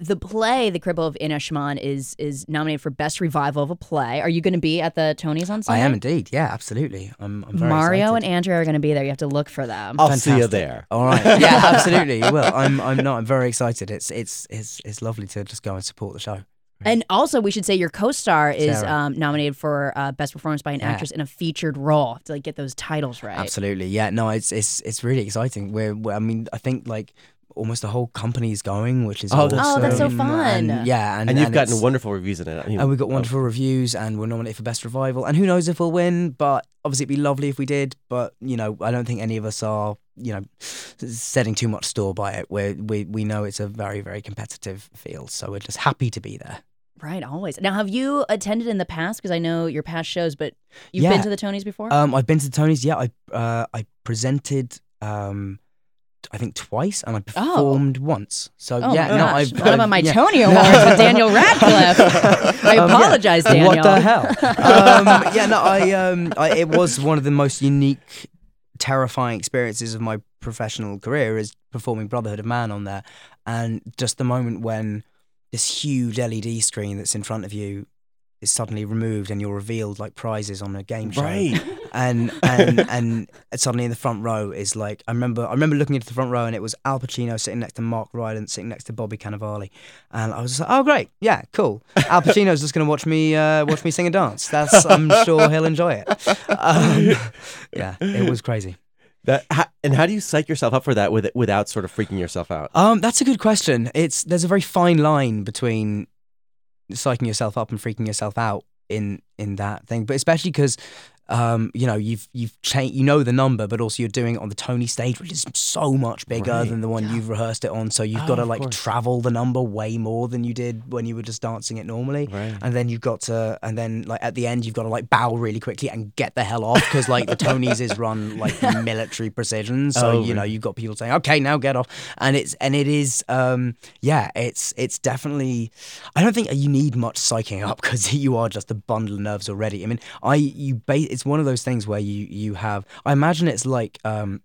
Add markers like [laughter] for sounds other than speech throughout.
the play, The Cripple of Inishmaan, is is nominated for best revival of a play. Are you going to be at the Tonys on Sunday? I am indeed. Yeah, absolutely. I'm, I'm very Mario excited. and Andrew are going to be there. You have to look for them. I'll see you there. All right. [laughs] Yeah, absolutely. You will. I'm. I'm not. I'm very excited. It's. It's. It's. It's lovely to just go and support the show. And also, we should say your co-star is um, nominated for uh, best performance by an Yeah. actress in a featured role to like get those titles right. Absolutely. Yeah. No. It's. It's. It's really exciting. We're. we're I mean, I think like almost the whole company is going, which is Oh, that's Oh, that's so fun. And, yeah, and, And you've gotten wonderful reviews in it. I mean, And we got oh, wonderful reviews, and we're nominated for best revival. And who knows if we'll win? But obviously, it'd be lovely if we did. But you know, I don't think any of us are, you know, setting too much store by it. we we we know it's a very very competitive field, so we're just happy to be there. Right, always. Now, have you attended in the past? Because I know your past shows, but you've Yeah. been to the Tonys before. Um, I've been to the Tonys. Yeah, I uh, I presented. Um, I think twice, and I performed once. So oh yeah, no! I've, what about I've- my yeah. Tony Awards with Daniel Radcliffe? [laughs] I Um, yeah. apologize, Daniel. What the hell? [laughs] um, yeah, no, I, um, I, it was one of the most unique, terrifying experiences of my professional career is performing Brotherhood of Man on there, and just the moment when this huge LED screen that's in front of you is suddenly removed and you're revealed like prizes on a game show Right. [laughs] and and [laughs] and suddenly in the front row is like I remember I remember looking into the front row and it was Al Pacino sitting next to Mark Rylance sitting next to Bobby Cannavale. And I was just like oh great. Yeah cool. Al Pacino's just gonna watch me uh, watch me sing and dance. That's I'm sure he'll enjoy it. Um, yeah it was crazy. That and how do you psych yourself up for that with, without sort of freaking yourself out? um that's a good question. It's there's a very fine line between psyching yourself up and freaking yourself out in in that thing but especially because um, you know, you've you've changed, you know the number, but also you're doing it on the Tony stage, which is so much bigger Right. than the one you've rehearsed it on. So you've Oh, got to like course. travel the number way more than you did when you were just dancing it normally. Right. And then you've got to, and then like at the end, you've got to like bow really quickly and get the hell off because like the Tonys is run like [laughs] military precision. So Oh, you know you've got people saying, "Okay, now get off," and it's and it is, um, yeah, it's it's definitely. I don't think you need much psyching up because [laughs] you are just a bundle of nerves already. I mean, I you ba- it's one of those things where you you have. I imagine it's like. Um,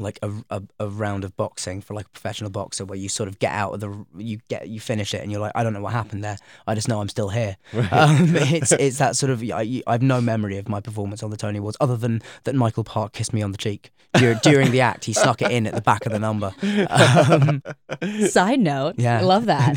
like a, a, a round of boxing for like a professional boxer where you sort of get out of the you get you finish it and you're like I don't know what happened there I just know I'm still here [laughs] um, it's it's that sort of I, I've no memory of my performance on the Tony Awards other than that Michael Park kissed me on the cheek during, during the act he snuck it in at the back of the number [laughs] um, Side note, Yeah. I love that.